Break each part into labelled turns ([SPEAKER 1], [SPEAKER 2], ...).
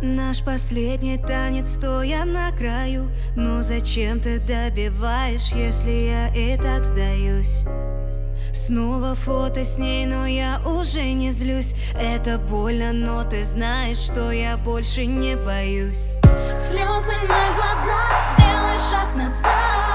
[SPEAKER 1] Наш последний танец, стоя на краю. Но зачем ты добиваешь, если я и так сдаюсь? Снова фото с ней, но я уже не злюсь. Это больно, но ты знаешь, что я больше не боюсь.
[SPEAKER 2] Слезы на глаза, сделай шаг назад.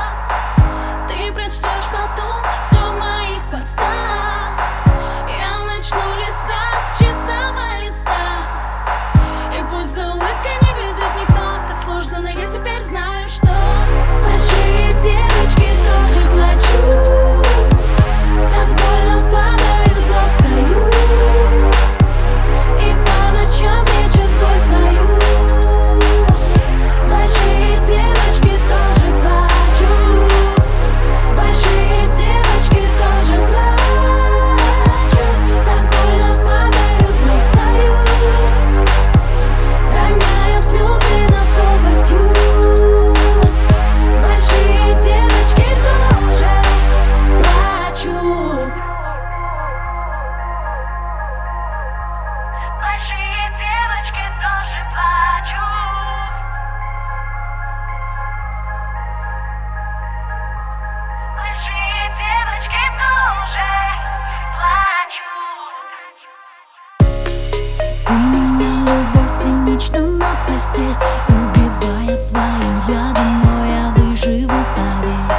[SPEAKER 3] поверхности Убивая своим ядом, но я выживу, поверь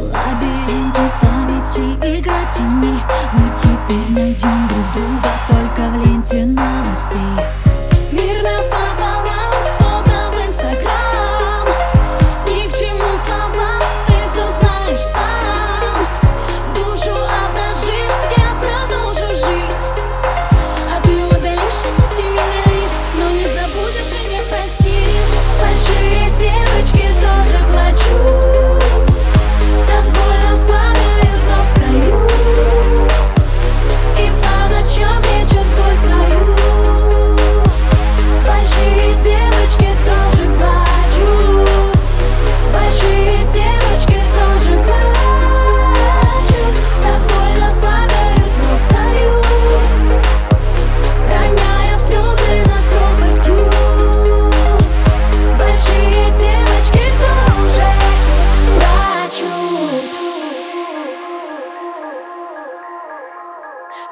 [SPEAKER 3] Лабиринты памяти, игра тени Мы теперь найдем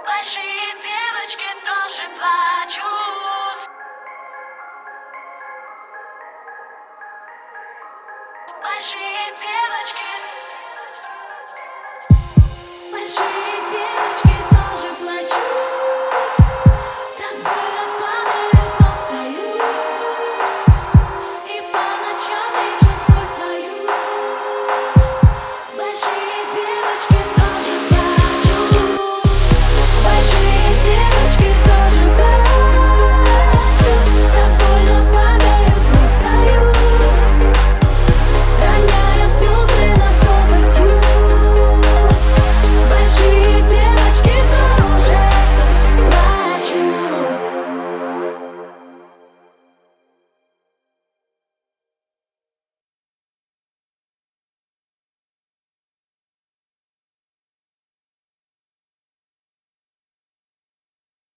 [SPEAKER 2] Большие девочки тоже плачут. Большие девочки